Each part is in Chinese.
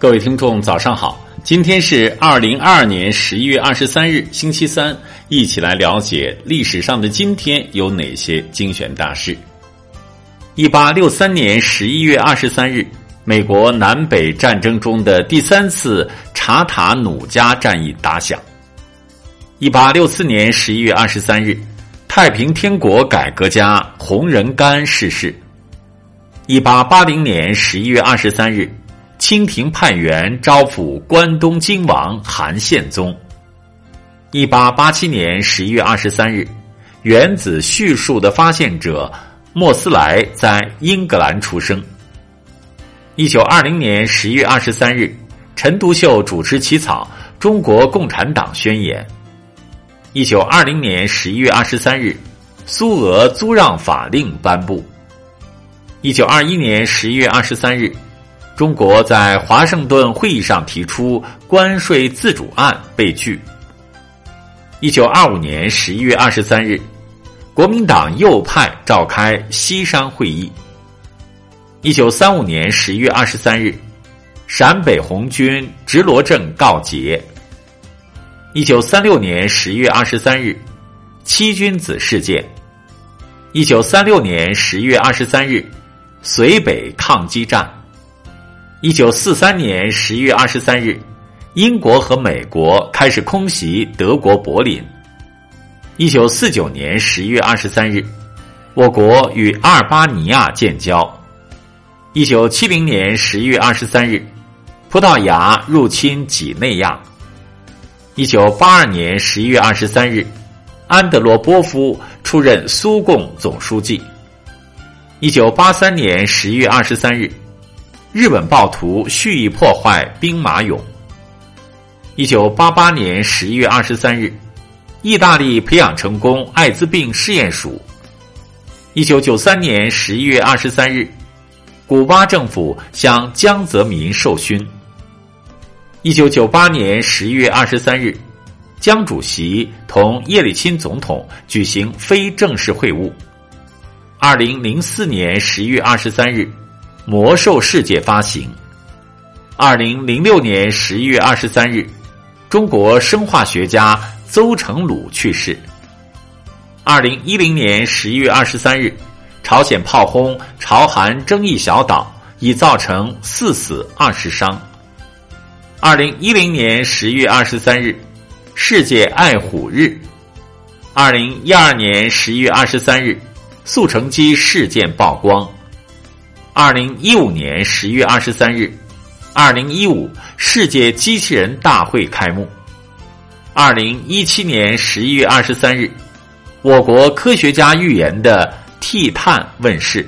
各位听众，早上好！今天是二零二二年十一月二十三日，星期三，一起来了解历史上的今天有哪些精选大事。一八六三年十一月二十三日，美国南北战争中的第三次查塔努加战役打响。一八六四年十一月二十三日，太平天国改革家洪仁玕逝世。一八八零年十一月二十三日。清廷派员招抚关东金王韩宪宗。一八八七年十一月二十三日，原子序数的发现者莫斯莱在英格兰出生。一九二零年十一月二十三日，陈独秀主持起草《中国共产党宣言》。一九二零年十一月二十三日，苏俄租让法令颁布。一九二一年十一月二十三日。中国在华盛顿会议上提出关税自主案被拒。一九二五年十一月二十三日，国民党右派召开西山会议。一九三五年十一月二十三日，陕北红军直罗镇告捷。一九三六年十一月二十三日，七君子事件。一九三六年十一月二十三日，绥北抗击战。一九四三年十一月二十三日，英国和美国开始空袭德国柏林。一九四九年十一月二十三日，我国与阿尔巴尼亚建交。一九七零年十一月二十三日，葡萄牙入侵几内亚。一九八二年十一月二十三日，安德罗波夫出任苏共总书记。一九八三年十一月二十三日。日本暴徒蓄意破坏兵马俑。一九八八年十一月二十三日，意大利培养成功艾滋病试验鼠。一九九三年十一月二十三日，古巴政府向江泽民授勋。一九九八年十一月二十三日，江主席同叶利钦总统举行非正式会晤。二零零四年十一月二十三日。魔兽世界发行。二零零六年十一月二十三日，中国生化学家邹成鲁去世。二零一零年十一月二十三日，朝鲜炮轰朝韩争议小岛，已造成四死二十伤。二零一零年十一月二十三日，世界爱虎日。二零一二年十一月二十三日，速成机事件曝光。二零一五年十月二十三日，二零一五世界机器人大会开幕。二零一七年十一月二十三日，我国科学家预言的替碳问世。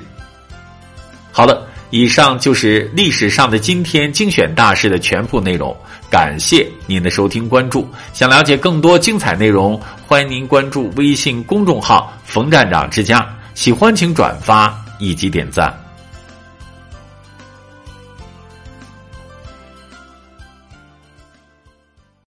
好了，以上就是历史上的今天精选大事的全部内容。感谢您的收听关注。想了解更多精彩内容，欢迎您关注微信公众号“冯站长之家”。喜欢请转发以及点赞。